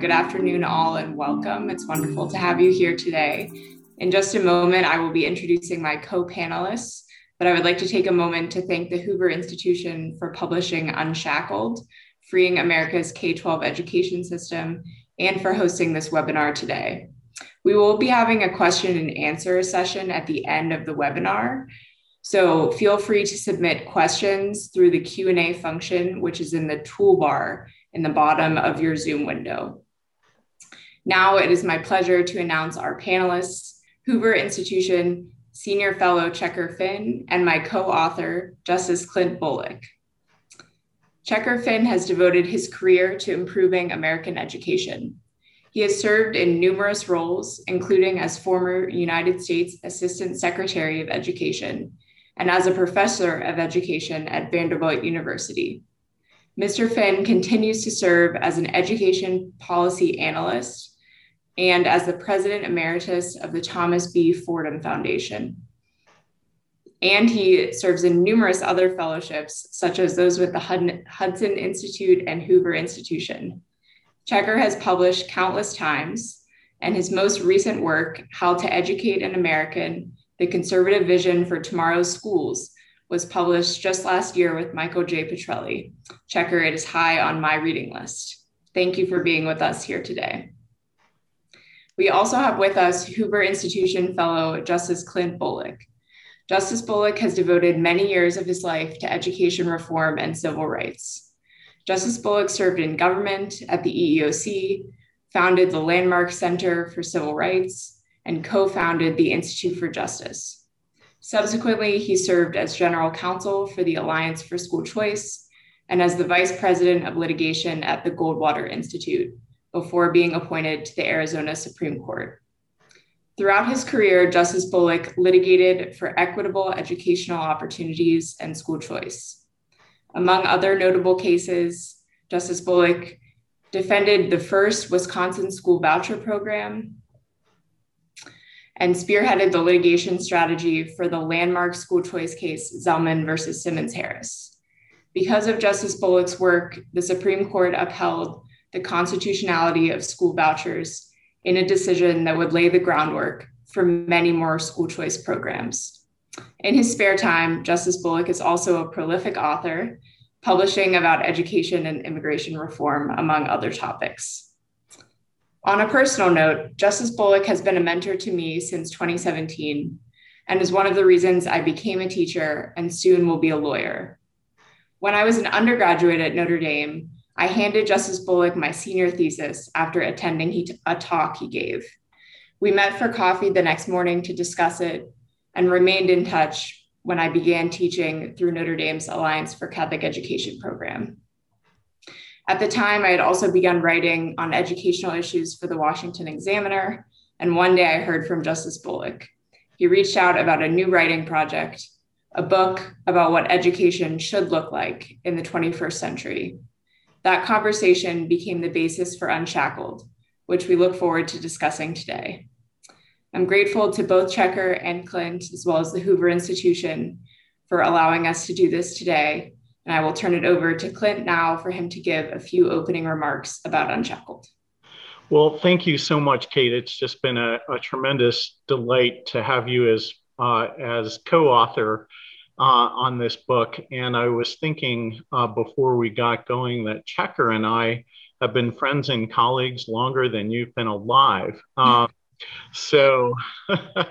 good afternoon, all, and welcome. It's wonderful to have you here today. In just a moment, I will be introducing my co panelists, but I would like to take a moment to thank the Hoover Institution for publishing Unshackled Freeing America's K 12 Education System and for hosting this webinar today. We will be having a question and answer session at the end of the webinar. So feel free to submit questions through the Q&A function, which is in the toolbar in the bottom of your Zoom window. Now it is my pleasure to announce our panelists, Hoover Institution Senior Fellow Checker Finn and my co-author, Justice Clint Bolick. Checker Finn has devoted his career to improving American education. He has served in numerous roles, including as former United States Assistant Secretary of Education and as a professor of education at Vanderbilt University. Mr. Finn continues to serve as an education policy analyst and as the president emeritus of the Thomas B. Fordham Foundation. And he serves in numerous other fellowships, such as those with the Hudson Institute and Hoover Institution. Checker has published countless times, and his most recent work, How to Educate an American The Conservative Vision for Tomorrow's Schools, was published just last year with Michael J. Petrilli. Checker, it is high on my reading list. Thank you for being with us here today. We also have with us Hoover Institution Fellow Justice Clint Bolick. Justice Bolick has devoted many years of his life to education reform and civil rights. Justice Bolick served in government at the EEOC, founded the Landmark Center for Civil Rights, and co founded the Institute for Justice. Subsequently, he served as general counsel for the Alliance for School Choice and as the vice president of litigation at the Goldwater Institute before being appointed to the Arizona Supreme Court. Throughout his career, Justice Bolick litigated for equitable educational opportunities and school choice. Among other notable cases, Justice Bolick defended the first Wisconsin school voucher program, and spearheaded the litigation strategy for the landmark school choice case Zelman versus Simmons Harris. Because of Justice Bolick's work, the Supreme Court upheld the constitutionality of school vouchers in a decision that would lay the groundwork for many more school choice programs. In his spare time, Justice Bolick is also a prolific author, publishing about education and immigration reform, among other topics. On a personal note, Justice Bolick has been a mentor to me since 2017 and is one of the reasons I became a teacher and soon will be a lawyer. When I was an undergraduate at Notre Dame, I handed Justice Bolick my senior thesis after attending a talk he gave. We met for coffee the next morning to discuss it and remained in touch when I began teaching through Notre Dame's Alliance for Catholic Education program. At the time, I had also begun writing on educational issues for the Washington Examiner, and one day I heard from Justice Bolick. He reached out about a new writing project, a book about what education should look like in the 21st century. That conversation became the basis for Unshackled, which we look forward to discussing today. I'm grateful to both Checker and Clint, as well as the Hoover Institution, for allowing us to do this today and I will turn it over to Clint now for him to give a few opening remarks about Unshackled. Well, thank you so much, Kate. It's just been a, a tremendous delight to have you as uh, as co-author uh, on this book. And I was thinking uh, before we got going that Checker and I have been friends and colleagues longer than you've been alive. Um, so uh,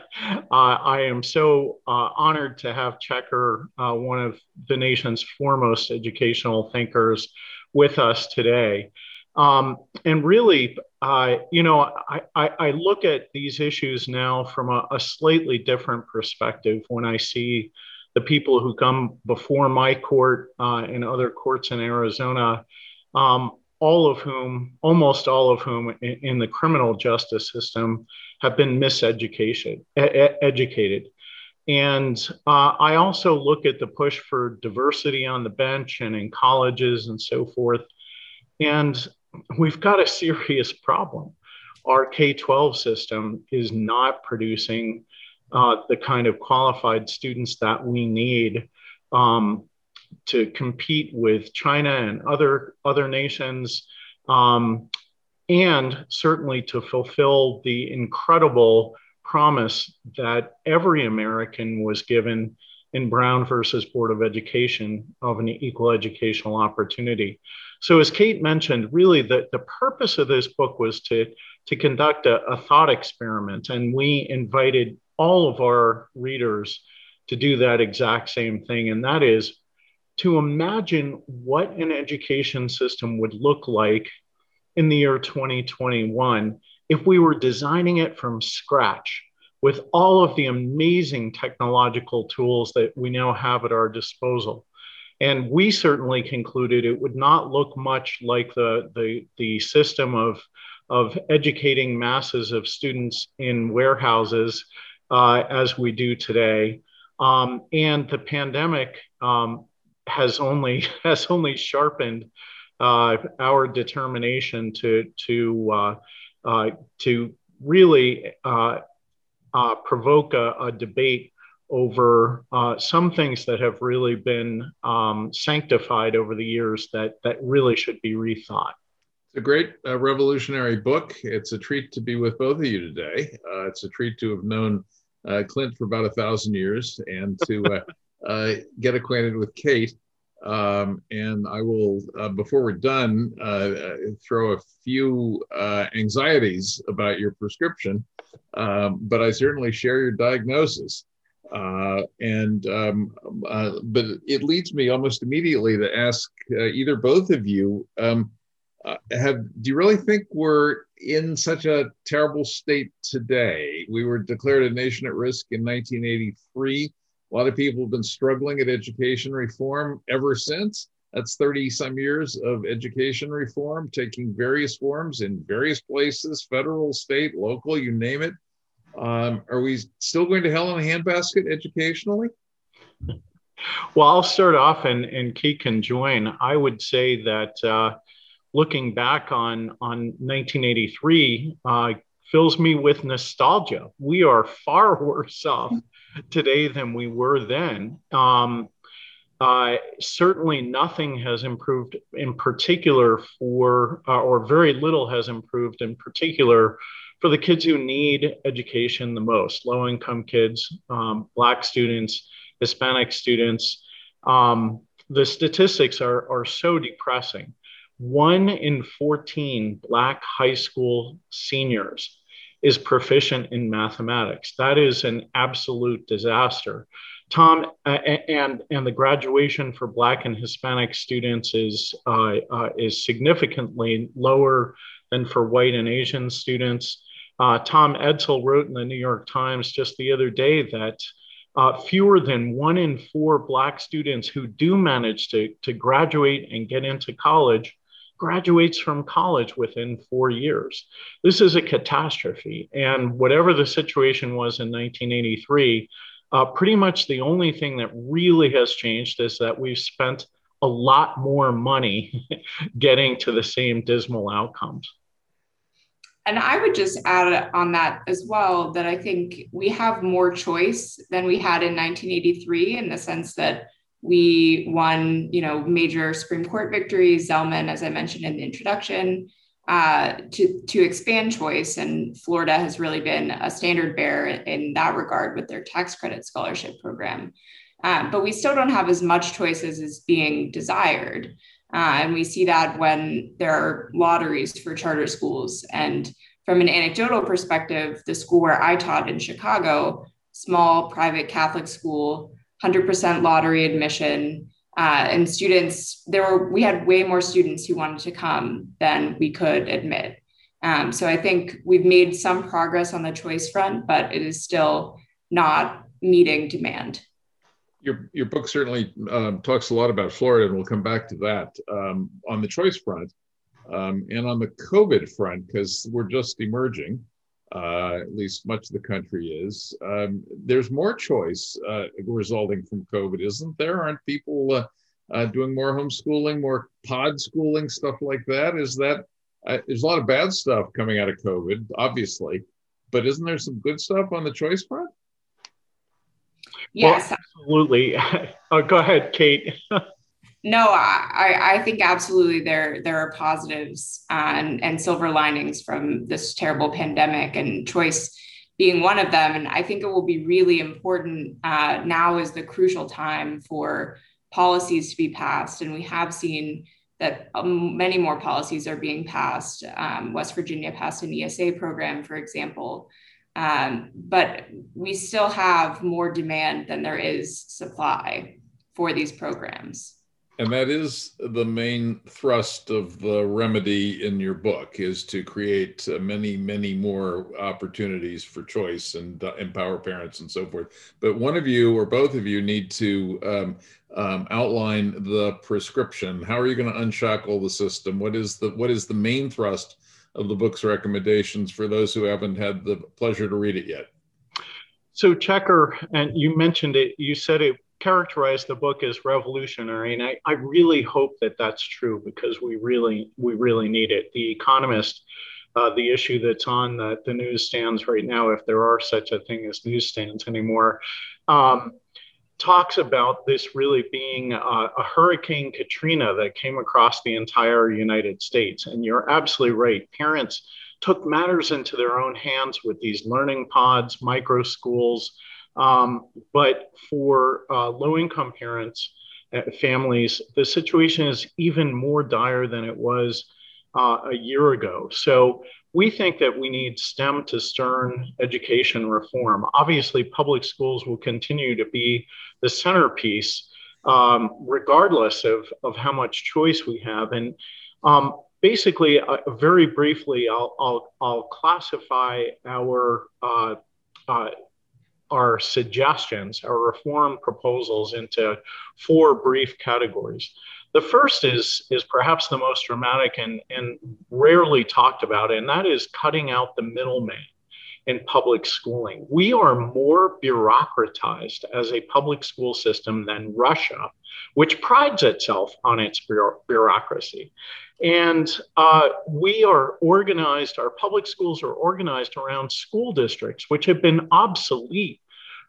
I am so uh, honored to have Checker, uh, one of the nation's foremost educational thinkers, with us today. Um, and really, uh, you know, I, I, I, look at these issues now from a, a, slightly different perspective when I see the people who come before my court uh, and other courts in Arizona. Um, all of whom, almost all of whom in, in the criminal justice system have been miseducated. educated. And uh, I also look at the push for diversity on the bench and in colleges and so forth. And we've got a serious problem. Our K 12 system is not producing uh, the kind of qualified students that we need um, to compete with China and other other nations. Um, and certainly to fulfill the incredible promise that every American was given in Brown versus Board of Education of an equal educational opportunity. So, as Kate mentioned, really the, the purpose of this book was to, to conduct a, a thought experiment, and we invited all of our readers to do that exact same thing, and that is to imagine what an education system would look like in the year 2021 if we were designing it from scratch with all of the amazing technological tools that we now have at our disposal. And we certainly concluded it would not look much like the, the, the system of, of educating masses of students in warehouses uh, as we do today. Um, and the pandemic um, has only has only sharpened uh, our determination to to uh, uh to really uh, uh, provoke a, a, debate over some things that have really been um, sanctified over the years that that really should be rethought. A great revolutionary book. It's a treat to be with both of you today. it's a treat to have known Clint for about a thousand years and to get acquainted with Kate. Um, and I will, uh, before we're done, uh, throw a few uh, anxieties about your prescription, um, but I certainly share your diagnosis. Uh, and um, uh, but it leads me almost immediately to ask uh, either both of you: um, Have do you really think we're in such a terrible state today? We were declared a nation at risk in 1983 a lot of people have been struggling at education reform ever since. That's 30 some years of education reform, taking various forms in various places federal, state, local, you name it. Um, are we still going to hell in a handbasket educationally? Well, I'll start off and, and Kate can join. I would say that uh, looking back on, on 1983 uh, fills me with nostalgia. We are far worse off today than we were then. Um, uh, certainly, nothing has improved in particular for, uh, or very little has improved in particular for the kids who need education the most low income kids, um, Black students, Hispanic students. Um, the statistics are, are so depressing. One in 14 Black high school seniors is proficient in mathematics. That is an absolute disaster. Tom, uh, and and the graduation for Black and Hispanic students is uh, uh, is significantly lower than for white and Asian students. Uh, Tom Edsall wrote in the New York Times just the other day that uh, fewer than one in four Black students who do manage to, to graduate and get into college graduates from college within four years. This is a catastrophe. And whatever the situation was in 1983, uh, pretty much the only thing that really has changed is that we've spent a lot more money getting to the same dismal outcomes. And I would just add on that as well that I think we have more choice than we had in 1983 in the sense that we won, you know, major Supreme Court victories, Zelman, as I mentioned in the introduction, uh, to, to expand choice. And Florida has really been a standard bearer in that regard with their tax credit scholarship program. Uh, but we still don't have as much choice as is being desired. Uh, and we see that when there are lotteries for charter schools. And from an anecdotal perspective, the school where I taught in Chicago, small private Catholic school, 100% lottery admission. Uh, and students, there were, we had way more students who wanted to come than we could admit. Um, so I think we've made some progress on the choice front, but it is still not meeting demand. Your, your book certainly um, talks a lot about Florida, and we'll come back to that um, on the choice front um, and on the COVID front, because we're just emerging uh, at least much of the country is. Um, there's more choice uh, resulting from COVID, isn't there? Aren't people uh, uh doing more homeschooling, more pod schooling, stuff like that? Is that uh, there's a lot of bad stuff coming out of COVID, obviously, but isn't there some good stuff on the choice front? Yes, well, absolutely. oh, go ahead, Kate. No, I, I think absolutely there there are positives and, and silver linings from this terrible pandemic and choice being one of them. And I think it will be really important. Uh, now is the crucial time for policies to be passed. And we have seen that um, many more policies are being passed. Um, West Virginia passed an ESA program, for example. Um, but we still have more demand than there is supply for these programs. And that is the main thrust of the remedy in your book is to create uh, many, many more opportunities for choice and uh, empower parents and so forth. But one of you or both of you need to um, um, outline the prescription. How are you going to unshackle the system? What is the what is the main thrust of the book's recommendations for those who haven't had the pleasure to read it yet? So, Checker, and you mentioned it. You said it characterize the book as revolutionary, and I, I really hope that that's true because we really we really need it. The Economist, uh, the issue that's on the, the newsstands right now, if there are such a thing as newsstands anymore, um, talks about this really being a, a Hurricane Katrina that came across the entire United States. And you're absolutely right. Parents took matters into their own hands with these learning pods, micro schools um, but for uh, low income parents, uh, families, the situation is even more dire than it was uh, a year ago. So we think that we need STEM to STERN education reform. Obviously, public schools will continue to be the centerpiece, um, regardless of, of how much choice we have. And um, basically, uh, very briefly, I'll, I'll, I'll classify our uh, uh, our suggestions, our reform proposals into four brief categories. The first is, is perhaps the most dramatic and, and rarely talked about, and that is cutting out the middleman in public schooling. We are more bureaucratized as a public school system than Russia, which prides itself on its bureaucracy. And uh, we are organized, our public schools are organized around school districts, which have been obsolete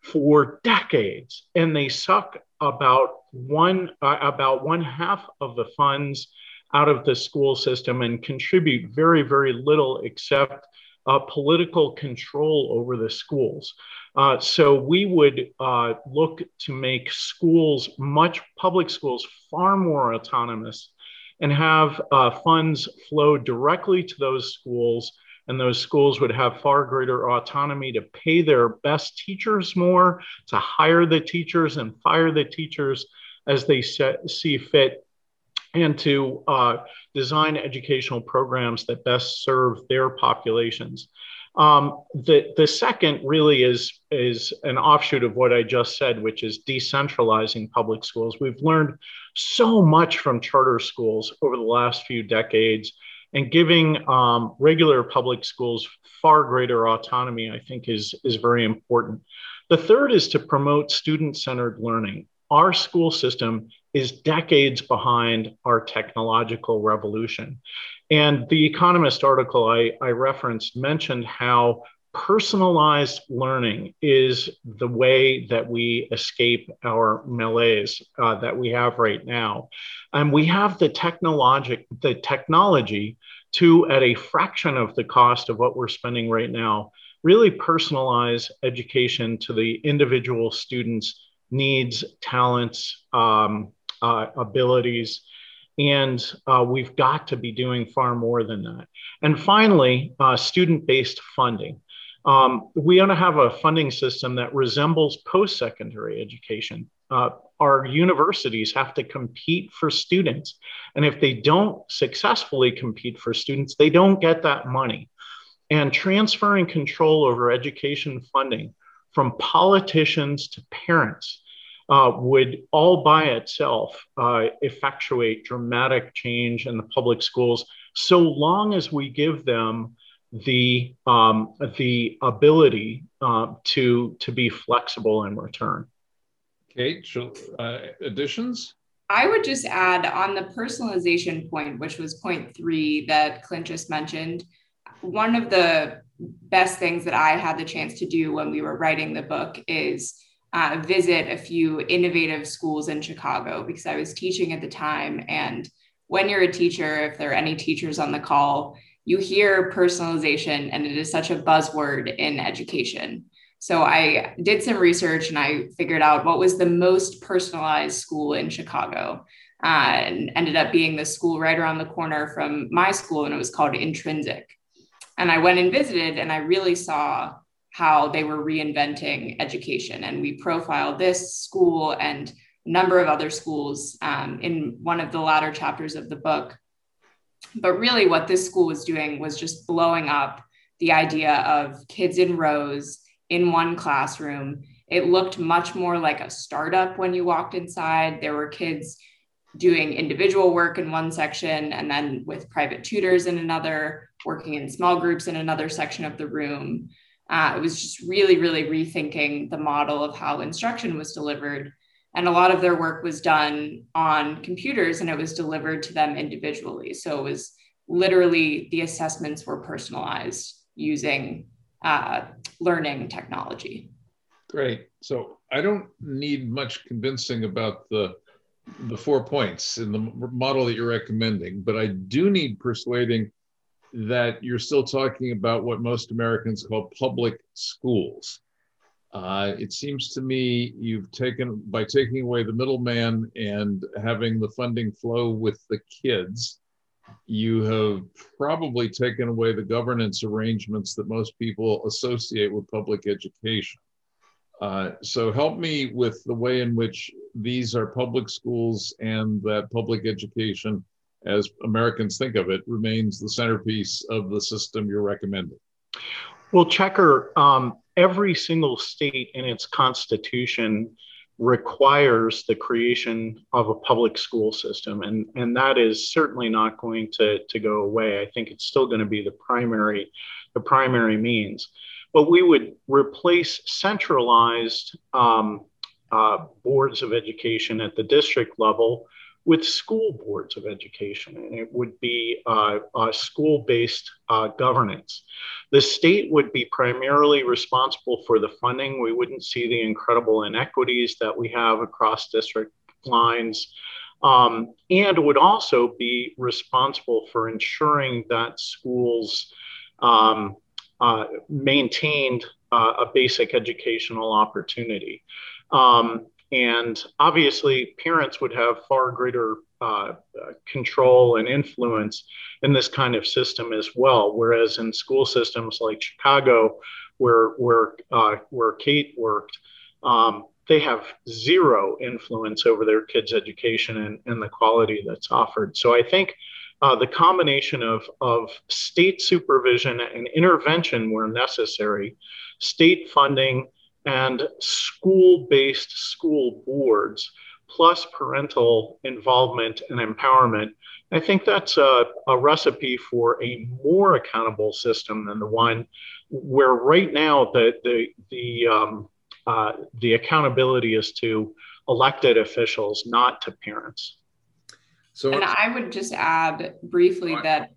for decades. And they suck about one, uh, about one half of the funds out of the school system and contribute very, very little except uh, political control over the schools. Uh, so we would uh, look to make schools, much public schools, far more autonomous and have uh, funds flow directly to those schools. And those schools would have far greater autonomy to pay their best teachers more, to hire the teachers and fire the teachers as they set, see fit, and to uh, design educational programs that best serve their populations. Um, the, the second really is, is an offshoot of what I just said, which is decentralizing public schools. We've learned so much from charter schools over the last few decades, and giving um, regular public schools far greater autonomy, I think, is, is very important. The third is to promote student centered learning. Our school system is decades behind our technological revolution. And the Economist article I, I referenced mentioned how personalized learning is the way that we escape our malaise uh, that we have right now. And we have the technologic, the technology to, at a fraction of the cost of what we're spending right now, really personalize education to the individual students' needs, talents, um, uh, abilities. And uh, we've got to be doing far more than that. And finally, uh, student based funding. Um, we want to have a funding system that resembles post secondary education. Uh, our universities have to compete for students. And if they don't successfully compete for students, they don't get that money. And transferring control over education funding from politicians to parents uh, would all by itself uh, effectuate dramatic change in the public schools so long as we give them the um, the ability uh, to to be flexible in return. Kate, uh, additions? I would just add on the personalization point, which was point three that Clint just mentioned. One of the best things that I had the chance to do when we were writing the book is uh, visit a few innovative schools in Chicago because I was teaching at the time. And when you're a teacher, if there are any teachers on the call, you hear personalization, and it is such a buzzword in education. So I did some research and I figured out what was the most personalized school in Chicago. Uh, and ended up being the school right around the corner from my school, and it was called Intrinsic. And I went and visited, and I really saw how they were reinventing education. And we profiled this school and a number of other schools um, in one of the latter chapters of the book. But really, what this school was doing was just blowing up the idea of kids in rows in one classroom. It looked much more like a startup when you walked inside. There were kids doing individual work in one section and then with private tutors in another, working in small groups in another section of the room. Uh, it was just really, really rethinking the model of how instruction was delivered. And a lot of their work was done on computers and it was delivered to them individually. So it was literally the assessments were personalized using uh, learning technology. Great. So I don't need much convincing about the the four points in the model that you're recommending, but I do need persuading that you're still talking about what most Americans call public schools. Uh, it seems to me you've taken, by taking away the middleman and having the funding flow with the kids, you have probably taken away the governance arrangements that most people associate with public education. Uh, so help me with the way in which these are public schools and that public education, as Americans think of it, remains the centerpiece of the system you're recommending. Well, Checker, um, every single state in its constitution requires the creation of a public school system, and, and that is certainly not going to, to go away. I think it's still going to be the primary, the primary means but we would replace centralized um, uh, boards of education at the district level with school boards of education, and it would be uh, school based uh, governance. The state would be primarily responsible for the funding. We wouldn't see the incredible inequities that we have across district lines. Um, and would also be responsible for ensuring that schools um, uh, maintained uh, a basic educational opportunity. Um, and obviously, parents would have far greater uh, control and influence in this kind of system as well. Whereas in school systems like Chicago, where where uh, where Kate worked, um, they have zero influence over their kids' education and, and the quality that's offered. So I think uh, the combination of, of state supervision and intervention where necessary, state funding, and school based school boards, plus parental involvement and empowerment. I think that's a, a recipe for a more accountable system than the one where right now the, the, the, um, uh, the accountability is to elected officials, not to parents. So, and I would just add briefly that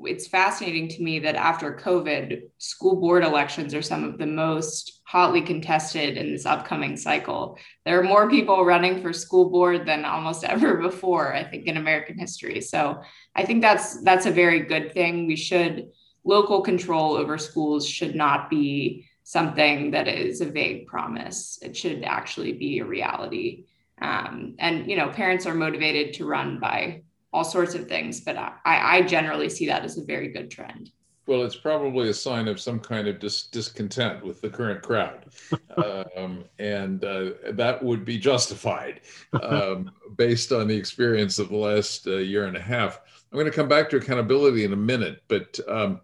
it's fascinating to me that after COVID, school board elections are some of the most hotly contested in this upcoming cycle. There are more people running for school board than almost ever before, I think, in American history. So I think that's that's a very good thing. We should local control over schools should not be something that is a vague promise. It should actually be a reality. Um, and you know, parents are motivated to run by all sorts of things, but I, I generally see that as a very good trend. Well, it's probably a sign of some kind of dis- discontent with the current crowd, um, and uh, that would be justified um, based on the experience of the last uh, year and a half. I'm going to come back to accountability in a minute, but um,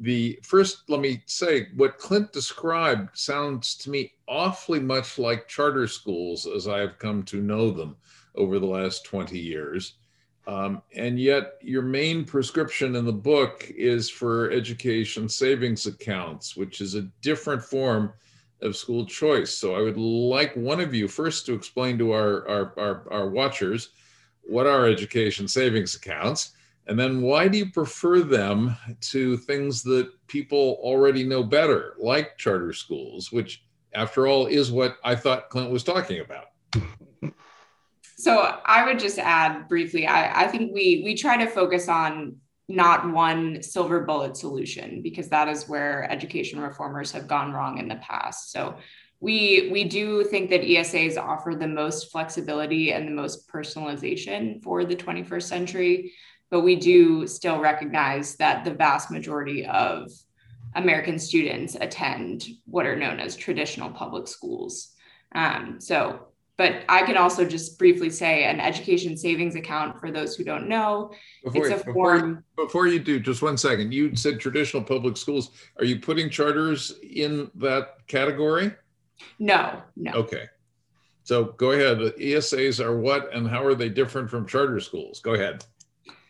the first, let me say, what Clint described sounds to me awfully much like charter schools as I have come to know them over the last 20 years. Um, and yet, your main prescription in the book is for education savings accounts, which is a different form of school choice. So, I would like one of you first to explain to our, our, our, our watchers what are education savings accounts and then why do you prefer them to things that people already know better, like charter schools, which after all, is what I thought Clint was talking about. So I would just add briefly, I, I think we we try to focus on not one silver bullet solution because that is where education reformers have gone wrong in the past. So we we do think that ESAs offer the most flexibility and the most personalization for the 21st century, but we do still recognize that the vast majority of American students attend what are known as traditional public schools. Um, so but I can also just briefly say an education savings account for those who don't know. Before, it's a before, form. Before you do, just one second. You said traditional public schools. Are you putting charters in that category? No, no. Okay. So go ahead. ESAs are what and how are they different from charter schools? Go ahead.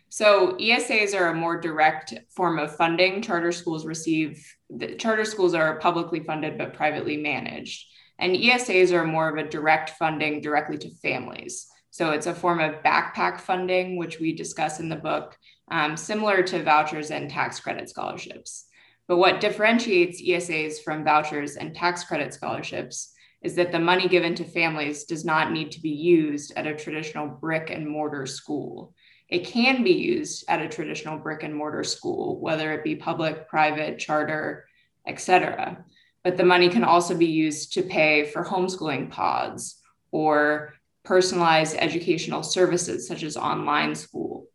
So ESAs are a more direct form of funding. Charter schools receive the charter schools are publicly funded but privately managed. And ESAs are more of a direct funding directly to families. So it's a form of backpack funding, which we discuss in the book, um, similar to vouchers and tax credit scholarships. But what differentiates ESAs from vouchers and tax credit scholarships is that the money given to families does not need to be used at a traditional brick and mortar school. It can be used at a traditional brick and mortar school, whether it be public, private, charter, et cetera but the money can also be used to pay for homeschooling pods or personalized educational services such as online school.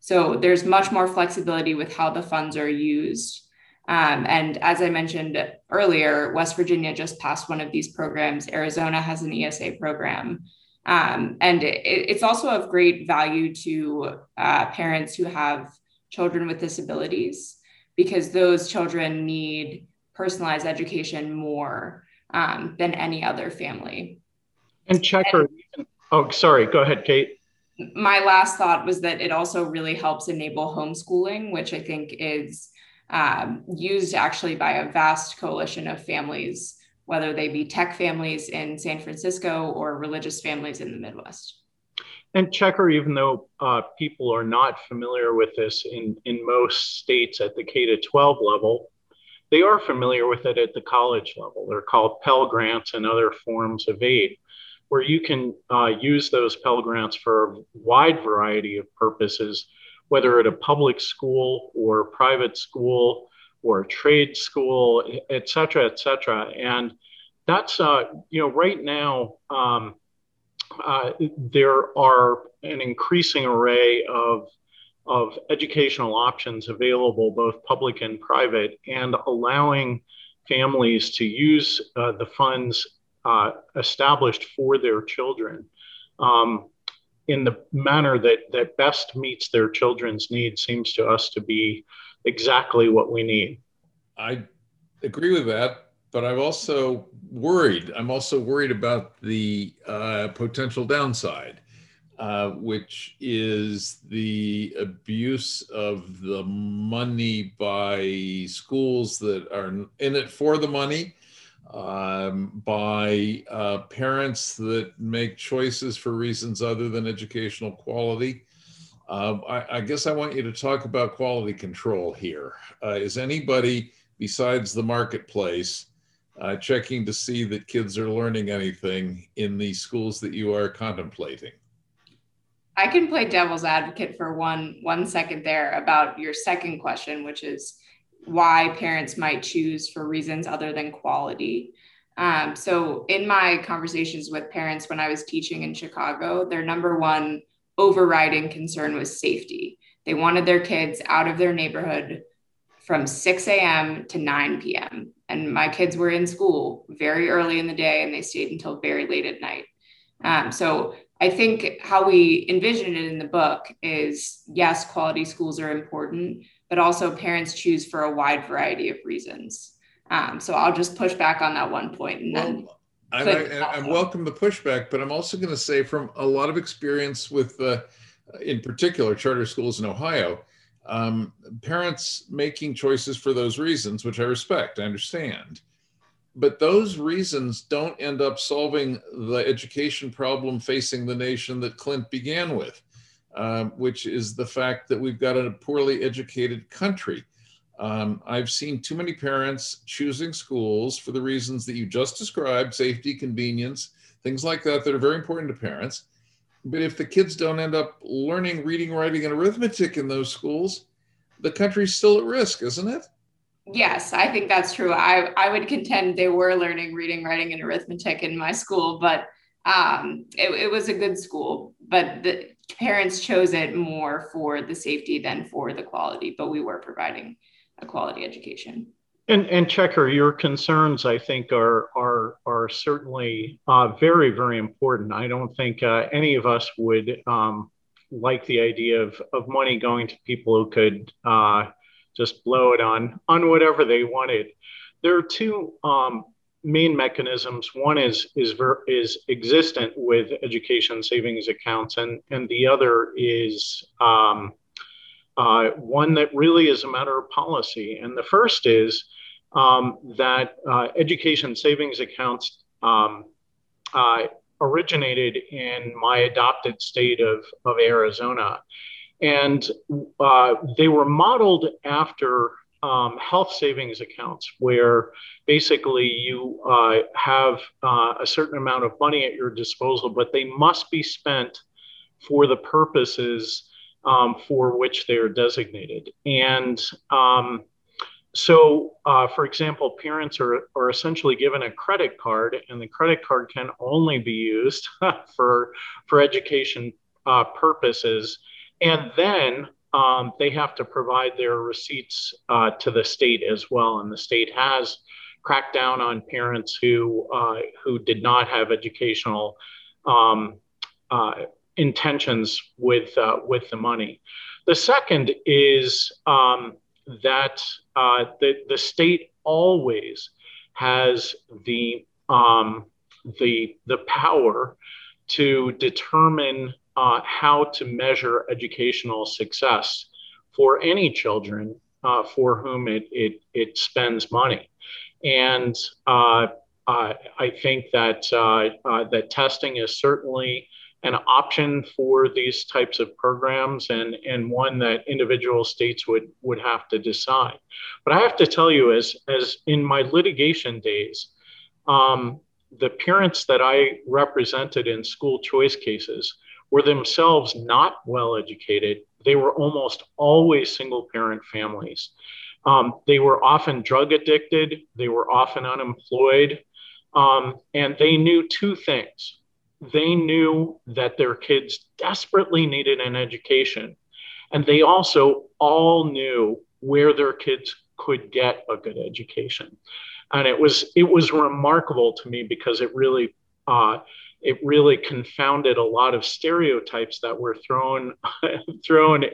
So there's much more flexibility with how the funds are used. Um, and as I mentioned earlier, West Virginia just passed one of these programs. Arizona has an ESA program. Um, and it, it's also of great value to uh, parents who have children with disabilities because those children need personalized education more um, than any other family. And checker, and, oh, sorry, go ahead, Kate. My last thought was that it also really helps enable homeschooling, which I think is um, used actually by a vast coalition of families, whether they be tech families in San Francisco or religious families in the Midwest. And checker, even though uh, people are not familiar with this in, in most states at the K to 12 level, they are familiar with it at the college level. They're called Pell Grants and other forms of aid, where you can uh, use those Pell Grants for a wide variety of purposes, whether at a public school or private school or a trade school, et cetera, et cetera. And that's, uh, you know, right now, um, uh, there are an increasing array of of educational options available, both public and private, and allowing families to use uh, the funds uh, established for their children um, in the manner that, that best meets their children's needs seems to us to be exactly what we need. I agree with that, but I'm also worried. I'm also worried about the uh, potential downside uh, which is the abuse of the money by schools that are in it for the money, um, by uh, parents that make choices for reasons other than educational quality. Uh, I, I, guess I want you to talk about quality control here. Uh, is anybody besides the marketplace uh, checking to see that kids are learning anything in the schools that you are contemplating? I can play devil's advocate for one one second there about your second question, which is why parents might choose for reasons other than quality. Um, so, in my conversations with parents when I was teaching in Chicago, their number one overriding concern was safety. They wanted their kids out of their neighborhood from 6 a.m. to 9 p.m. And my kids were in school very early in the day and they stayed until very late at night. Um, so I think how we envision it in the book is yes, quality schools are important, but also parents choose for a wide variety of reasons. Um, so I'll just push back on that one point and well, then. I, I, I welcome the pushback, but I'm also going to say from a lot of experience with, uh, in particular, charter schools in Ohio, um, parents making choices for those reasons, which I respect, I understand but those reasons don't end up solving the education problem facing the nation that Clint began with, uh, which is the fact that we've got a poorly educated country. Um, I've seen too many parents choosing schools for the reasons that you just described safety, convenience, things like that, that are very important to parents. But if the kids don't end up learning reading, writing, and arithmetic in those schools, the country's still at risk, isn't it? Yes, I think that's true. I, I would contend they were learning reading, writing, and arithmetic in my school, but um, it, it was a good school. But the parents chose it more for the safety than for the quality, but we were providing a quality education. And, and Checker, your concerns, I think, are are are certainly uh, very very important. I don't think uh, any of us would um, like the idea of of money going to people who could uh, just blow it on on whatever they wanted. There are two um, main mechanisms. One is is ver- is existent with education savings accounts, and and the other is um, uh, one that really is a matter of policy. And the first is um, that uh, education savings accounts um, uh, originated in my adopted state of, of Arizona. And uh, they were modeled after um, health savings accounts, where basically you uh, have uh, a certain amount of money at your disposal, but they must be spent for the purposes um, for which they are designated. And um, so, uh, for example, parents are, are essentially given a credit card, and the credit card can only be used for, for education uh, purposes. And then um, they have to provide their receipts uh, to the state as well. And the state has cracked down on parents who, uh, who did not have educational um, uh, intentions with uh, with the money. The second is um, that uh, the the state always has the um, the the power to determine uh, how to measure educational success for any children uh, for whom it, it it spends money, and uh, I think that uh, that testing is certainly an option for these types of programs and, and one that individual states would, would have to decide. But I have to tell you, as, as in my litigation days, um, the parents that I represented in school choice cases were themselves not well educated. They were almost always single parent families. Um, they were often drug addicted, they were often unemployed, um, and they knew two things they knew that their kids desperately needed an education. And they also all knew where their kids could get a good education. And it was it was remarkable to me because it really uh, it really confounded a lot of stereotypes that were thrown thrown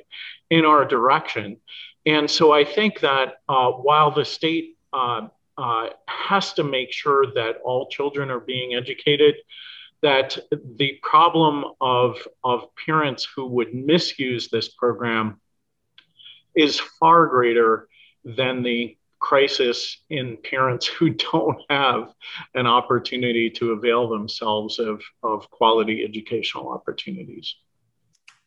in our direction. And so I think that uh, while the state uh, uh has to make sure that all children are being educated, that the problem of, of parents who would misuse this program is far greater than the crisis in parents who don't have an opportunity to avail themselves of, of quality educational opportunities.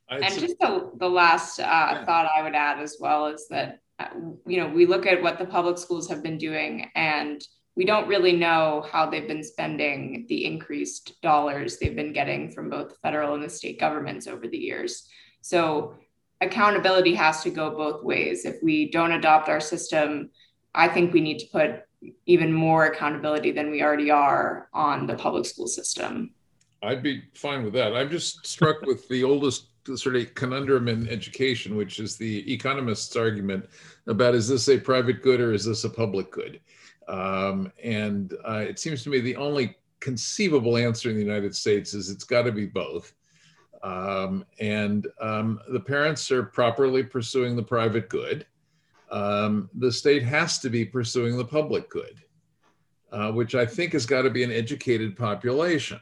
And just the, the last uh, thought I would add as well is that, uh, you know, we look at what the public schools have been doing and we don't really know how they've been spending the increased dollars they've been getting from both the federal and the state governments over the years. So accountability has to go both ways. If we don't adopt our system, I think we need to put even more accountability than we already are on the public school system. I'd be fine with that. I'm just struck with the oldest sort of conundrum in education, which is the economist's argument about is this a private good or is this a public good? Um, and uh, it seems to me the only conceivable answer in the United States is it's got to be both. Um, and um, the parents are properly pursuing the private good. Um, the state has to be pursuing the public good, uh, which I think has got to be an educated population.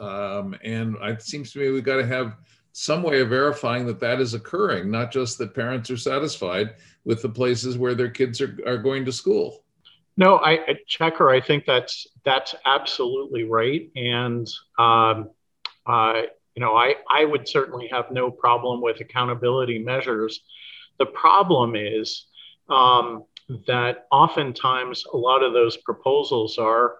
Um, and it seems to me we've got to have some way of verifying that that is occurring, not just that parents are satisfied with the places where their kids are, are going to school. No, I Checker. I think that's that's absolutely right, and um, uh, you know, I I would certainly have no problem with accountability measures. The problem is um, that oftentimes a lot of those proposals are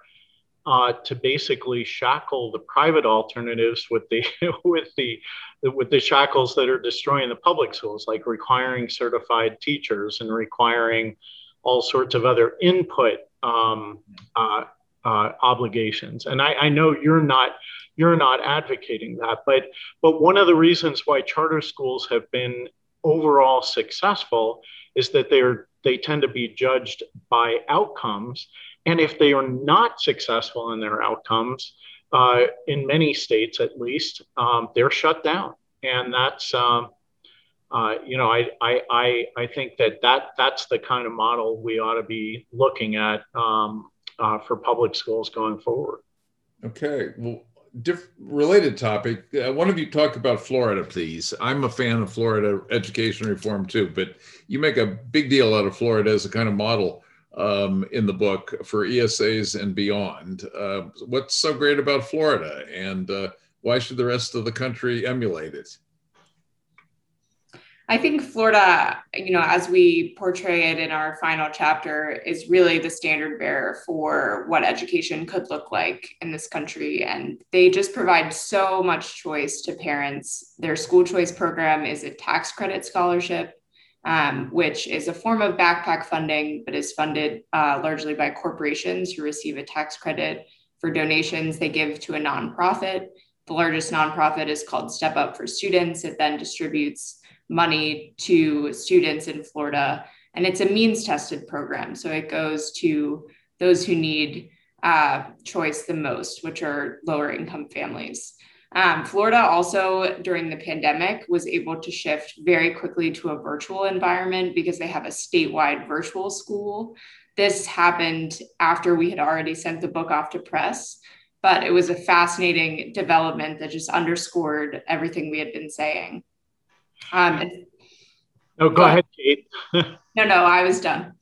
uh, to basically shackle the private alternatives with the with the with the shackles that are destroying the public schools, like requiring certified teachers and requiring all sorts of other input um, uh, uh, obligations. And I, I know you're not you're not advocating that, but but one of the reasons why charter schools have been overall successful is that they're they tend to be judged by outcomes and if they are not successful in their outcomes, uh, in many states at least, um, they're shut down. And that's, um, uh, you know, I, I, I, I think that, that that's the kind of model we ought to be looking at um, uh, for public schools going forward. Okay. Well, diff- related topic. Uh, one of you talk about Florida, please. I'm a fan of Florida education reform too, but you make a big deal out of Florida as a kind of model um, in the book for ESAs and beyond. Uh, what's so great about Florida, and uh, why should the rest of the country emulate it? I think Florida, you know, as we portray it in our final chapter, is really the standard bearer for what education could look like in this country. And they just provide so much choice to parents. Their school choice program is a tax credit scholarship um, which is a form of backpack funding, but is funded uh, largely by corporations who receive a tax credit for donations they give to a nonprofit. The largest nonprofit is called Step Up for Students. It then distributes money to students in Florida, and it's a means tested program. So it goes to those who need uh, choice the most, which are lower income families. Um, Florida also during the pandemic was able to shift very quickly to a virtual environment because they have a statewide virtual school. This happened after we had already sent the book off to press, but it was a fascinating development that just underscored everything we had been saying. Um, oh, go ahead, Kate. no, no, I was done.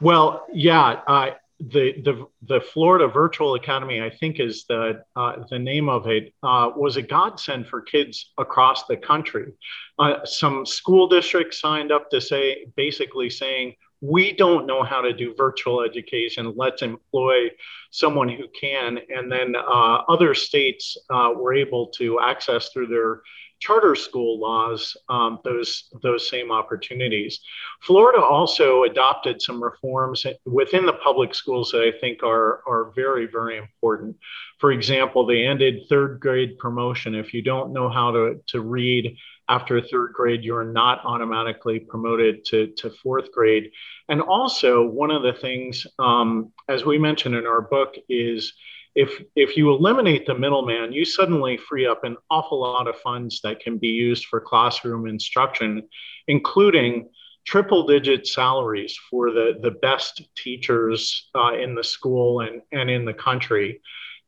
Well, yeah, uh, the the the Florida Virtual Academy, I think, is the uh, the name of it. Uh, was a godsend for kids across the country. Uh, some school districts signed up to say, basically saying, we don't know how to do virtual education. Let's employ someone who can. And then uh, other states uh, were able to access through their charter school laws um, those those same opportunities. Florida also adopted some reforms within the public schools that I think are are very very important. For example, they ended third grade promotion. If you don't know how to to read after third grade, you're not automatically promoted to, to fourth grade. And also, one of the things, um, as we mentioned in our book, is if if you eliminate the middleman, you suddenly free up an awful lot of funds that can be used for classroom instruction, including triple digit salaries for the, the best teachers uh, in the school and, and in the country.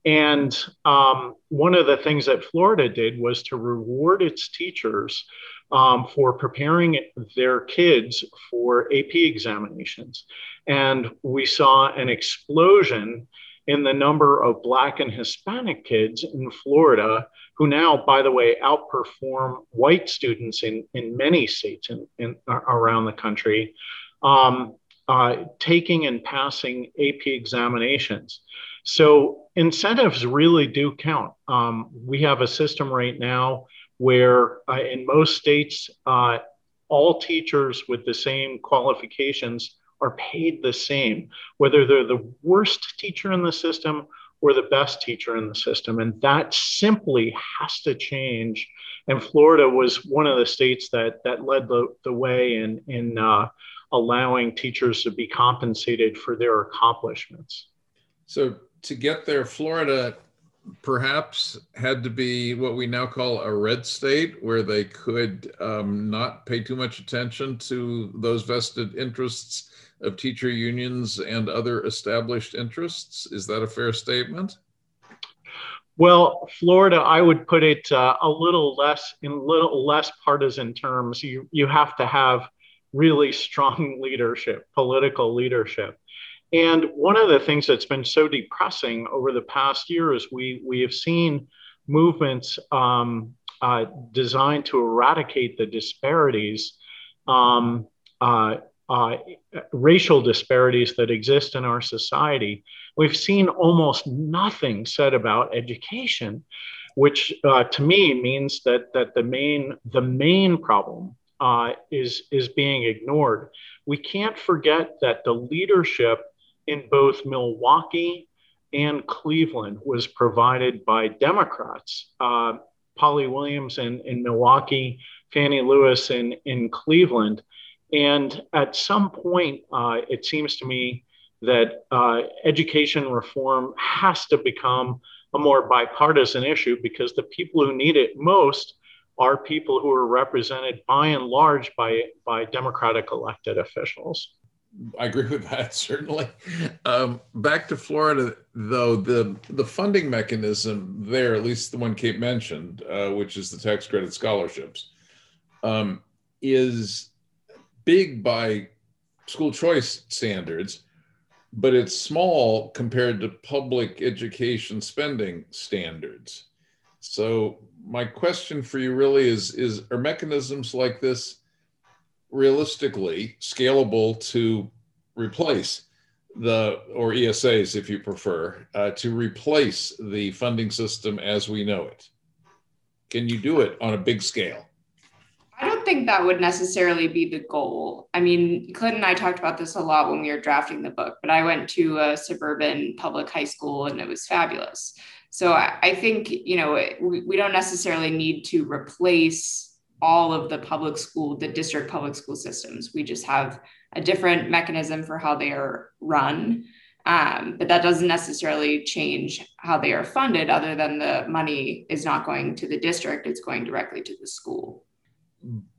And um, one of the things that Florida did was to reward its teachers um, for preparing their kids for AP examinations. And we saw an explosion in the number of Black and Hispanic kids in Florida who now, by the way, outperform white students in, in many states in, in around the country, um, uh, taking and passing AP examinations. So incentives really do count. Um, we have a system right now where uh, in most states, uh, all teachers with the same qualifications are paid the same, whether they're the worst teacher in the system or the best teacher in the system. And that simply has to change. And Florida was one of the states that, that led the, the way in, in uh, allowing teachers to be compensated for their accomplishments. So, to get there, Florida perhaps had to be what we now call a red state, where they could um, not pay too much attention to those vested interests of teacher unions and other established interests. Is that a fair statement? Well, Florida, I would put it uh, a little less in little less partisan terms. You you have to have really strong leadership, political leadership. And one of the things that's been so depressing over the past year is we we have seen movements um, uh, designed to eradicate the disparities um, uh, uh, racial disparities that exist in our society, we've seen almost nothing said about education, which uh, to me means that that the main the main problem uh, is is being ignored. We can't forget that the leadership in both Milwaukee and Cleveland was provided by Democrats. Uh, Polly Williams in, in Milwaukee, Fannie Lewis in, in Cleveland. And at some point, uh, it seems to me that uh, education reform has to become a more bipartisan issue because the people who need it most are people who are represented by and large by, by Democratic elected officials. I agree with that certainly. Um, back to Florida, though the the funding mechanism there, at least the one Kate mentioned, uh, which is the tax credit scholarships, um, is big by school choice standards, but it's small compared to public education spending standards. So my question for you really is: is are mechanisms like this realistically scalable to replace the or ESAs if you prefer uh, to replace the funding system as we know it? Can you do it on a big scale? I don't think that would necessarily be the goal. I mean, Clint and I talked about this a lot when we were drafting the book, but I went to a suburban public high school and it was fabulous. So I, I think, you know, we, we don't necessarily need to replace all of the public school, the district public school systems. We just have a different mechanism for how they are run. Um, but that doesn't necessarily change how they are funded, other than the money is not going to the district, it's going directly to the school.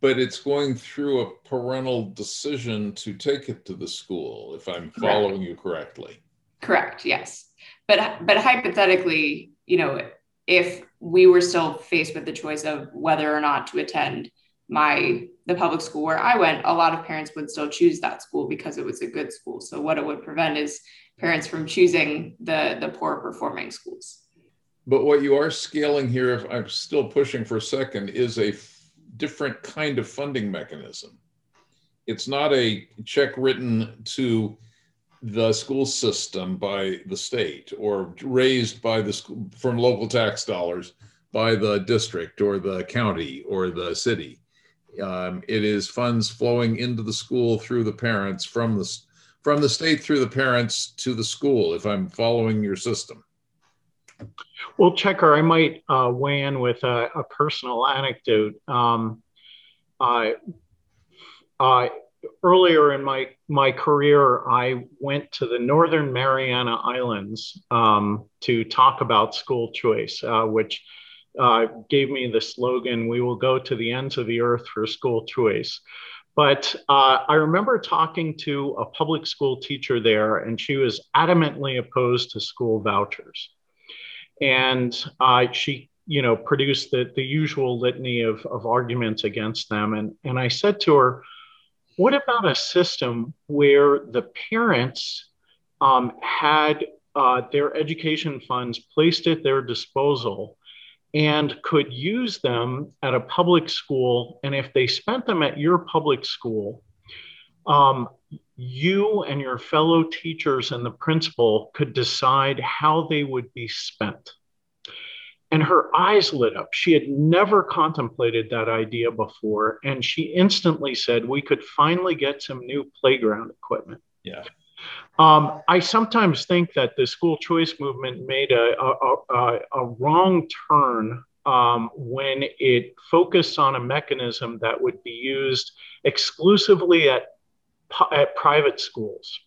But it's going through a parental decision to take it to the school, if I'm following you correctly. Correct, yes. But but hypothetically, you know, if we were still faced with the choice of whether or not to attend my the public school where I went, a lot of parents would still choose that school because it was a good school. So what it would prevent is parents from choosing the the poor performing schools. But what you are scaling here, if I'm still pushing for a second, is a f- different kind of funding mechanism. It's not a check written to the school system by the state or raised by the school from local tax dollars by the district or the county or the city. Um, it is funds flowing into the school through the parents from the from the state through the parents to the school. If I'm following your system. Well, Checker, I might uh, weigh in with a, a personal anecdote. Um, I, I earlier in my my career, I went to the Northern Mariana Islands um, to talk about school choice, uh, which uh, gave me the slogan, "We will go to the ends of the earth for school choice." But uh, I remember talking to a public school teacher there, and she was adamantly opposed to school vouchers. And uh, she you know, produced the, the usual litany of, of arguments against them. And, and I said to her, what about a system where the parents um, had uh, their education funds placed at their disposal and could use them at a public school? And if they spent them at your public school, um, you and your fellow teachers and the principal could decide how they would be spent. And her eyes lit up. She had never contemplated that idea before. And she instantly said, We could finally get some new playground equipment. Yeah. Um, I sometimes think that the school choice movement made a, a, a, a wrong turn um, when it focused on a mechanism that would be used exclusively at, at private schools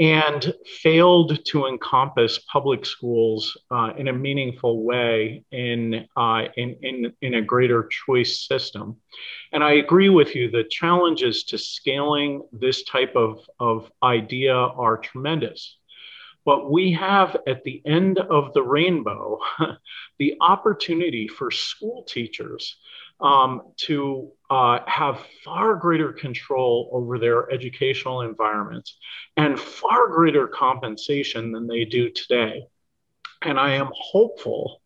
and failed to encompass public schools uh, in a meaningful way in, uh, in, in, in a greater choice system. And I agree with you, the challenges to scaling this type of, of idea are tremendous. But we have at the end of the rainbow the opportunity for school teachers um, to uh, have far greater control over their educational environments and far greater compensation than they do today. And I am hopeful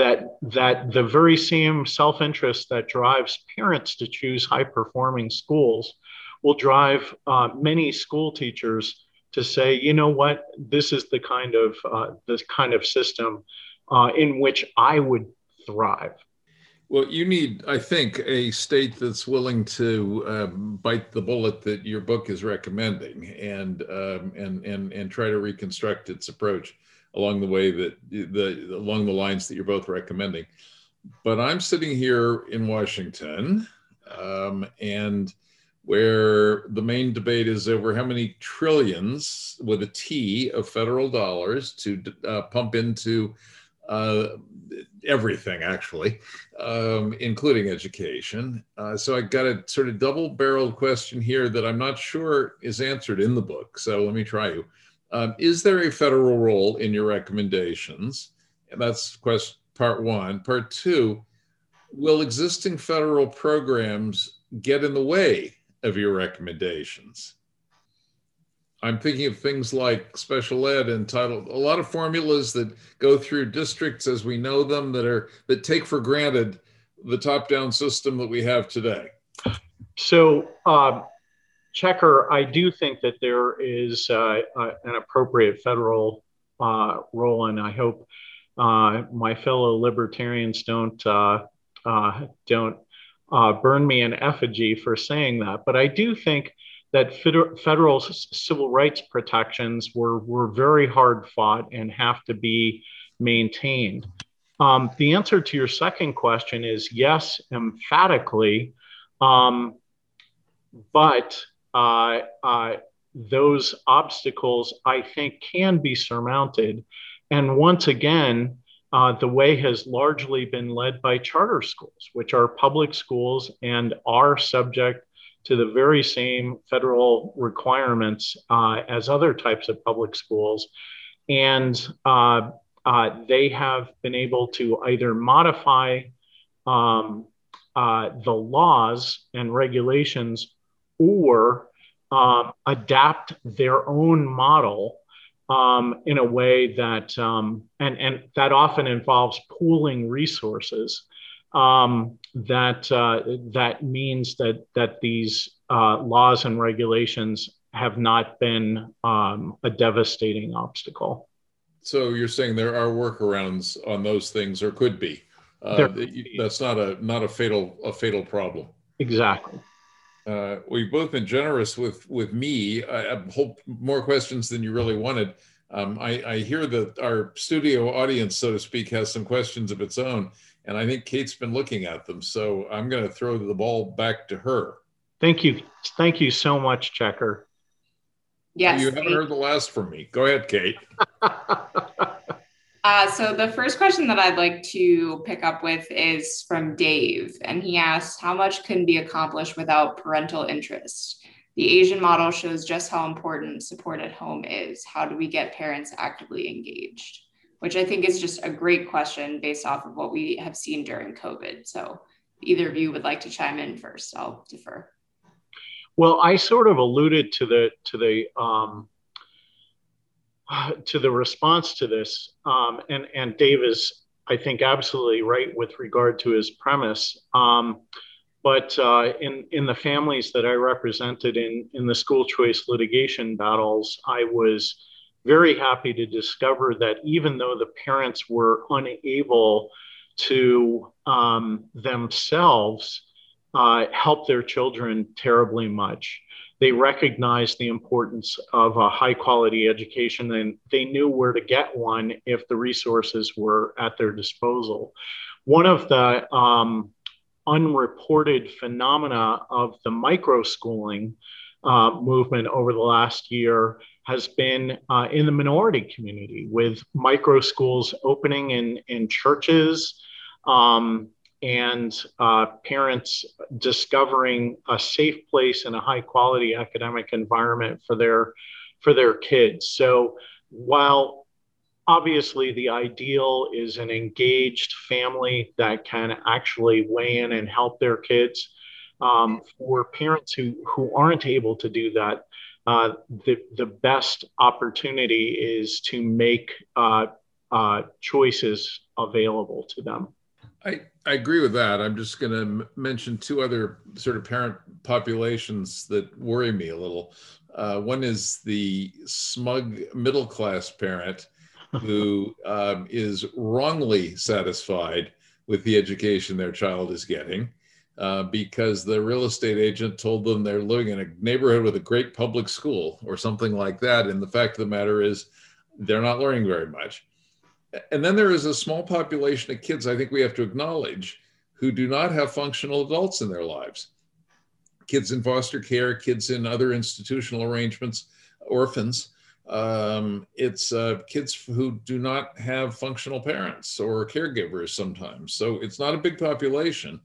that that the very same self-interest that drives parents to choose high-performing schools will drive uh, many school teachers to say, you know what, this is the kind of uh, this kind of system uh, in which I would thrive. Well, you need, I think, a state that's willing to um, bite the bullet that your book is recommending, and um, and and and try to reconstruct its approach along the way that the along the lines that you're both recommending. But I'm sitting here in Washington, um, and where the main debate is over how many trillions with a T of federal dollars to uh, pump into uh, everything, actually, um, including education. Uh, so I got a sort of double barreled question here that I'm not sure is answered in the book. So let me try you. Um, is there a federal role in your recommendations? And that's question part one. Part two, will existing federal programs get in the way of your recommendations? I'm thinking of things like special ed entitled a lot of formulas that go through districts as we know them that are that take for granted the top-down system that we have today. So, um, Checker, I do think that there is uh, uh, an appropriate federal uh, role, and I hope uh, my fellow libertarians don't uh, don't burn me in effigy for saying that. But I do think that federal civil rights protections were, were very hard fought and have to be maintained. Um, the answer to your second question is yes, emphatically, um, but uh, uh, those obstacles I think can be surmounted. And once again, uh, the way has largely been led by charter schools, which are public schools and are subject to the very same federal requirements uh, as other types of public schools. And uh, uh, they have been able to either modify um, uh, the laws and regulations or um, adapt their own model um, in a way that, um, and, and that often involves pooling resources um, that uh, that means that that these uh, laws and regulations have not been um, a devastating obstacle. So you're saying there are workarounds on those things, or could be. Uh, that's not a not a fatal a fatal problem. Exactly. Uh, we've both been generous with with me. I, I hope more questions than you really wanted. Um, I, I, hear that our studio audience, so to speak, has some questions of its own. And I think Kate's been looking at them. So I'm going to throw the ball back to her. Thank you. Thank you so much, Checker. Yes. You haven't heard the last from me. Go ahead, Kate. uh, so the first question that I'd like to pick up with is from Dave. And he asks, how much can be accomplished without parental interest? The Asian model shows just how important support at home is. How do we get parents actively engaged? Which I think is just a great question based off of what we have seen during COVID. So, either of you would like to chime in first, I'll defer. Well, I sort of alluded to the to the um, to the response to this, um, and and Dave is, I think, absolutely right with regard to his premise. Um, but uh, in in the families that I represented in in the school choice litigation battles, I was very happy to discover that even though the parents were unable to um, themselves uh, help their children terribly much, they recognized the importance of a high quality education and they knew where to get one if the resources were at their disposal. One of the um, unreported phenomena of the micro schooling uh, movement over the last year has been uh, in the minority community with micro schools opening in, in churches um, and uh, parents discovering a safe place and a high quality academic environment for their for their kids. So while obviously the ideal is an engaged family that can actually weigh in and help their kids um, for parents who who aren't able to do that uh, the, the best opportunity is to make uh, uh, choices available to them. I, I agree with that. I'm just going to m- mention two other sort of parent populations that worry me a little. Uh, one is the smug middle class parent who um, is wrongly satisfied with the education their child is getting uh, because the real estate agent told them they're living in a neighborhood with a great public school or something like that. And the fact of the matter is, they're not learning very much. And then there is a small population of kids I think we have to acknowledge who do not have functional adults in their lives. Kids in foster care, kids in other institutional arrangements, orphans. Um, it's uh, kids who do not have functional parents or caregivers sometimes. So it's not a big population,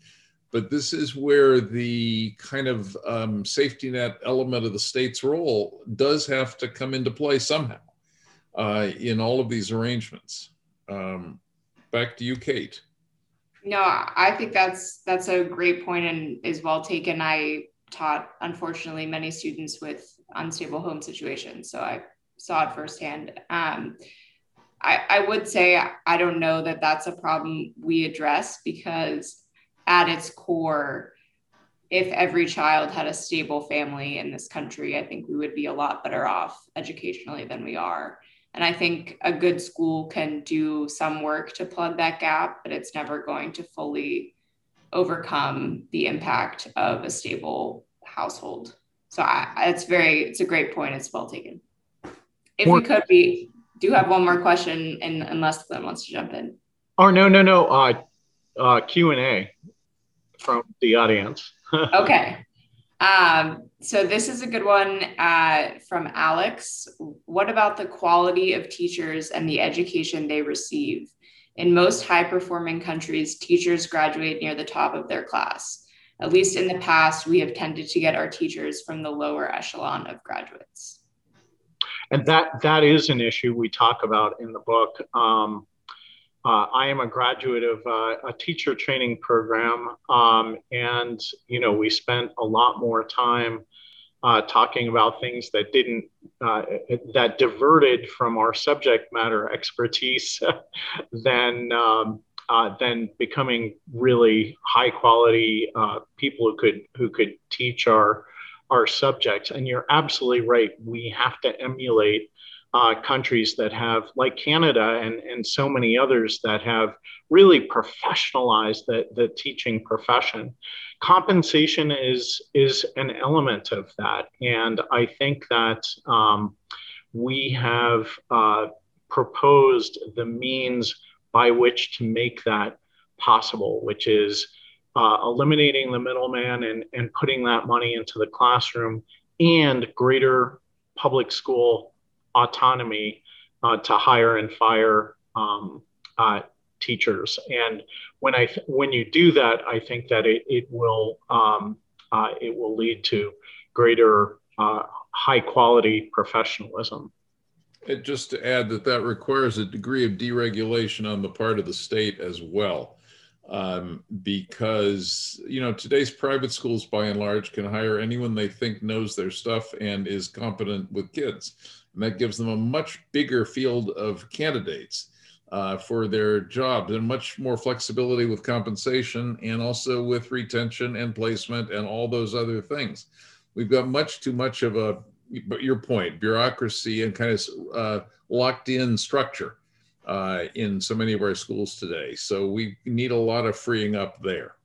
but this is where the kind of um, safety net element of the state's role does have to come into play somehow uh, in all of these arrangements. Um, back to you, Kate. No, I think that's that's a great point and is well taken. I taught, unfortunately, many students with unstable home situations, so I saw it firsthand. Um, I, I would say I don't know that that's a problem we address because at its core, if every child had a stable family in this country, I think we would be a lot better off educationally than we are. And I think a good school can do some work to plug that gap, but it's never going to fully overcome the impact of a stable household. So I, it's very, it's a great point. It's well taken. If we could, we do have one more question, and unless Glenn wants to jump in. Oh no, no, no. Uh, uh, Q and A from the audience. okay. Um, so this is a good one uh, from Alex. What about the quality of teachers and the education they receive? In most high performing countries, teachers graduate near the top of their class. At least in the past, we have tended to get our teachers from the lower echelon of graduates. And that that is an issue we talk about in the book. Um, uh, I am a graduate of uh, a teacher training program, um, and you know we spent a lot more time uh, talking about things that didn't uh, that diverted from our subject matter expertise than um, uh, than becoming really high quality uh, people who could who could teach our our subjects. And you're absolutely right. We have to emulate uh, countries that have, like Canada and, and so many others, that have really professionalized the, the teaching profession. Compensation is, is an element of that. And I think that um, we have uh, proposed the means by which to make that possible, which is uh, eliminating the middleman and, and putting that money into the classroom and greater public school autonomy uh, to hire and fire um, uh, teachers. And when I th- when you do that, I think that it, it will um, uh, it will lead to greater uh, high quality professionalism. Just to add that that requires a degree of deregulation on the part of the state as well. Um, because you know today's private schools by and large can hire anyone they think knows their stuff and is competent with kids and that gives them a much bigger field of candidates uh, for their jobs and much more flexibility with compensation and also with retention and placement and all those other things. We've got much too much of a, but your point, bureaucracy and kind of uh, locked in structure uh, in so many of our schools today. So we need a lot of freeing up there.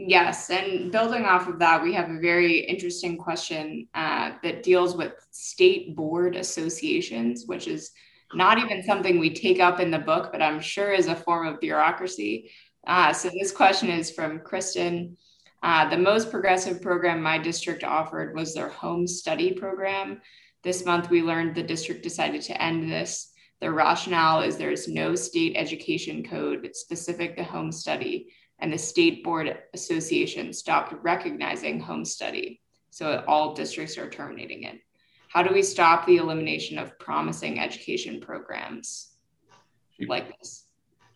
Yes, and building off of that, we have a very interesting question uh, that deals with state board associations, which is not even something we take up in the book, but I'm sure is a form of bureaucracy. Uh, so this question is from Kristen. Uh, the most progressive program my district offered was their home study program. This month, we learned the district decided to end this. The rationale is there is no state education code specific to home study and the State Board Association stopped recognizing home study. So all districts are terminating it. How do we stop the elimination of promising education programs like this?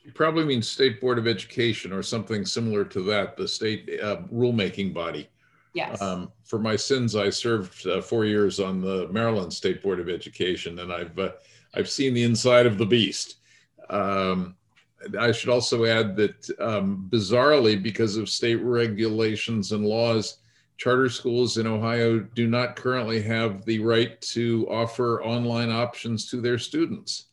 You probably mean State Board of Education or something similar to that, the state uh, rulemaking body. Yes. Um, for my sins, I served uh, four years on the Maryland State Board of Education, and I've uh, I've seen the inside of the beast. Um, I should also add that um, bizarrely, because of state regulations and laws, charter schools in Ohio do not currently have the right to offer online options to their students.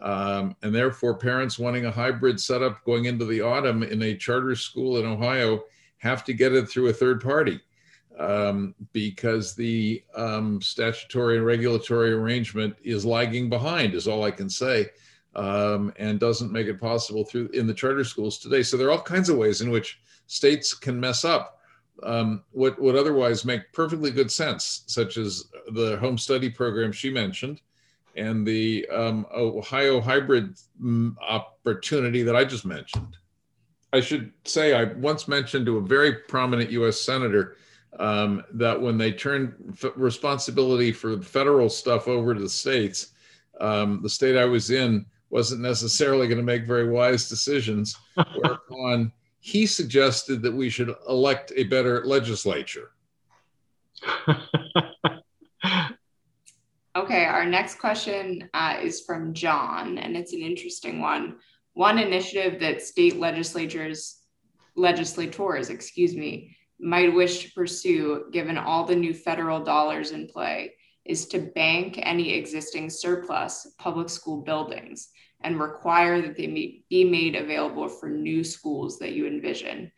Um, and therefore, parents wanting a hybrid setup going into the autumn in a charter school in Ohio have to get it through a third party um, because the um, statutory and regulatory arrangement is lagging behind, is all I can say, um, and doesn't make it possible through in the charter schools today. So there are all kinds of ways in which states can mess up um, what would otherwise make perfectly good sense, such as the home study program she mentioned and the um, Ohio hybrid mm, opportunity that I just mentioned. I should say I once mentioned to a very prominent U.S. senator um, that when they turned responsibility for federal stuff over to the states, um, the state I was in wasn't necessarily going to make very wise decisions. whereupon he suggested that we should elect a better legislature. Okay, our next question uh, is from John, and it's an interesting one. One initiative that state legislatures, legislators, excuse me, might wish to pursue, given all the new federal dollars in play, is to bank any existing surplus public school buildings and require that they be made available for new schools that you envision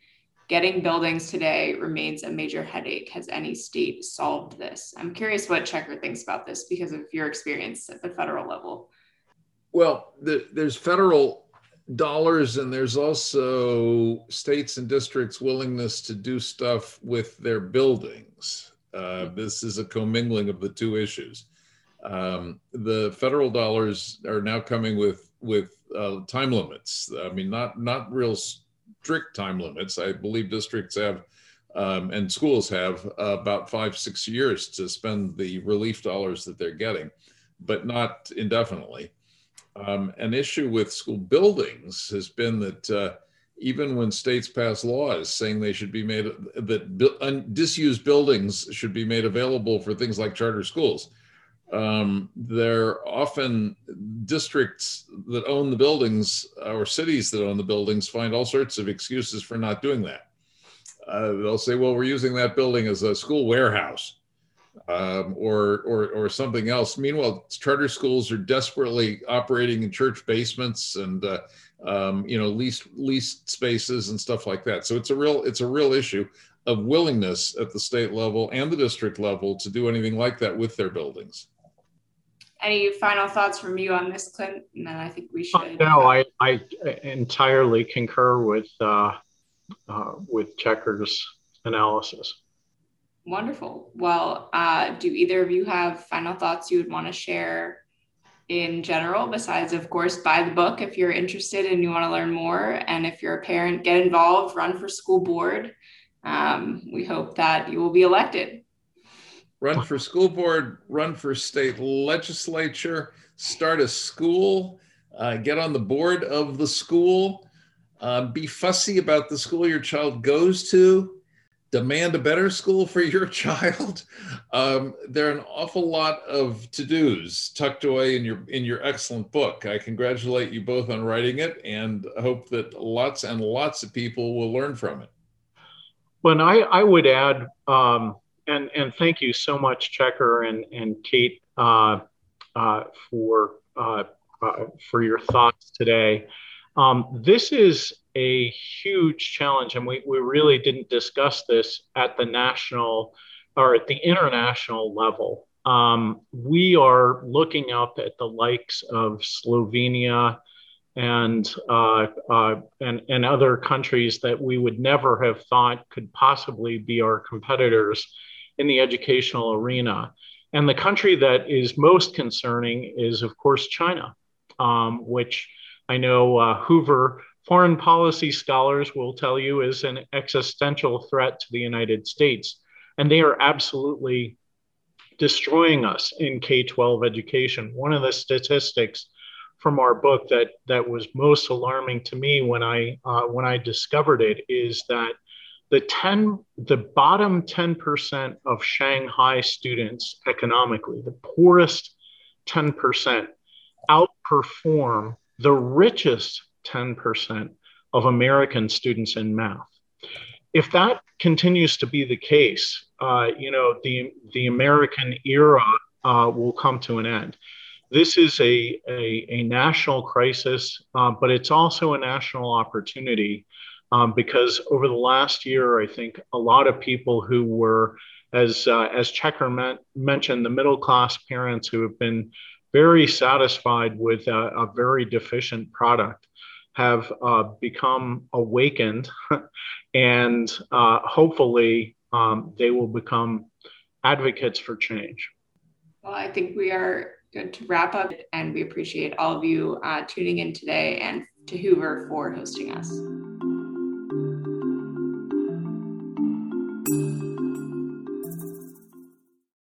getting buildings today remains a major headache. Has any state solved this? I'm curious what Checker thinks about this because of your experience at the federal level. Well, the, there's federal dollars and there's also states and districts willingness to do stuff with their buildings. Uh, this is a commingling of the two issues. Um, the federal dollars are now coming with with uh, time limits. I mean, not not real strict time limits. I believe districts have um, and schools have uh, about five, six years to spend the relief dollars that they're getting, but not indefinitely. Um, an issue with school buildings has been that uh, even when states pass laws saying they should be made, that disused buildings should be made available for things like charter schools, um, they're often districts that own the buildings or cities that own the buildings find all sorts of excuses for not doing that. Uh, they'll say, well, we're using that building as a school warehouse um, or, or, or something else. Meanwhile, charter schools are desperately operating in church basements and, uh, um, you know, leased, leased spaces and stuff like that. So it's a real, it's a real issue of willingness at the state level and the district level to do anything like that with their buildings. Any final thoughts from you on this, Clint? No, I think we should. No, I, I entirely concur with uh, uh, with Checker's analysis. Wonderful. Well, uh, do either of you have final thoughts you would want to share in general, besides, of course, buy the book if you're interested and you want to learn more? And if you're a parent, get involved, run for school board. Um, we hope that you will be elected run for school board, run for state legislature, start a school, uh, get on the board of the school, uh, be fussy about the school your child goes to, demand a better school for your child. Um, there are an awful lot of to-dos tucked away in your in your excellent book. I congratulate you both on writing it and hope that lots and lots of people will learn from it. Well, I, I would add um, and and thank you so much, Checker and and Kate, uh, uh, for uh, uh, for your thoughts today. Um, this is a huge challenge, and we, we really didn't discuss this at the national or at the international level. Um, we are looking up at the likes of Slovenia and, uh, uh, and, and other countries that we would never have thought could possibly be our competitors in the educational arena. And the country that is most concerning is, of course, China, um, which I know uh, Hoover foreign policy scholars will tell you is an existential threat to the United States. And they are absolutely destroying us in K 12 education. One of the statistics from our book that, that was most alarming to me when I, uh, when I discovered it is that the 10 the bottom 10% of Shanghai students economically the poorest 10% outperform the richest 10% of American students in math. If that continues to be the case, uh, you know, the, the American era uh, will come to an end. This is a, a, a national crisis, uh, but it's also a national opportunity um, because over the last year, I think a lot of people who were, as, uh, as Checker mentioned, the middle class parents who have been very satisfied with a, a very deficient product have uh, become awakened and uh, hopefully um, they will become advocates for change. Well, I think we are good to wrap up, and we appreciate all of you uh, tuning in today and to Hoover for hosting us.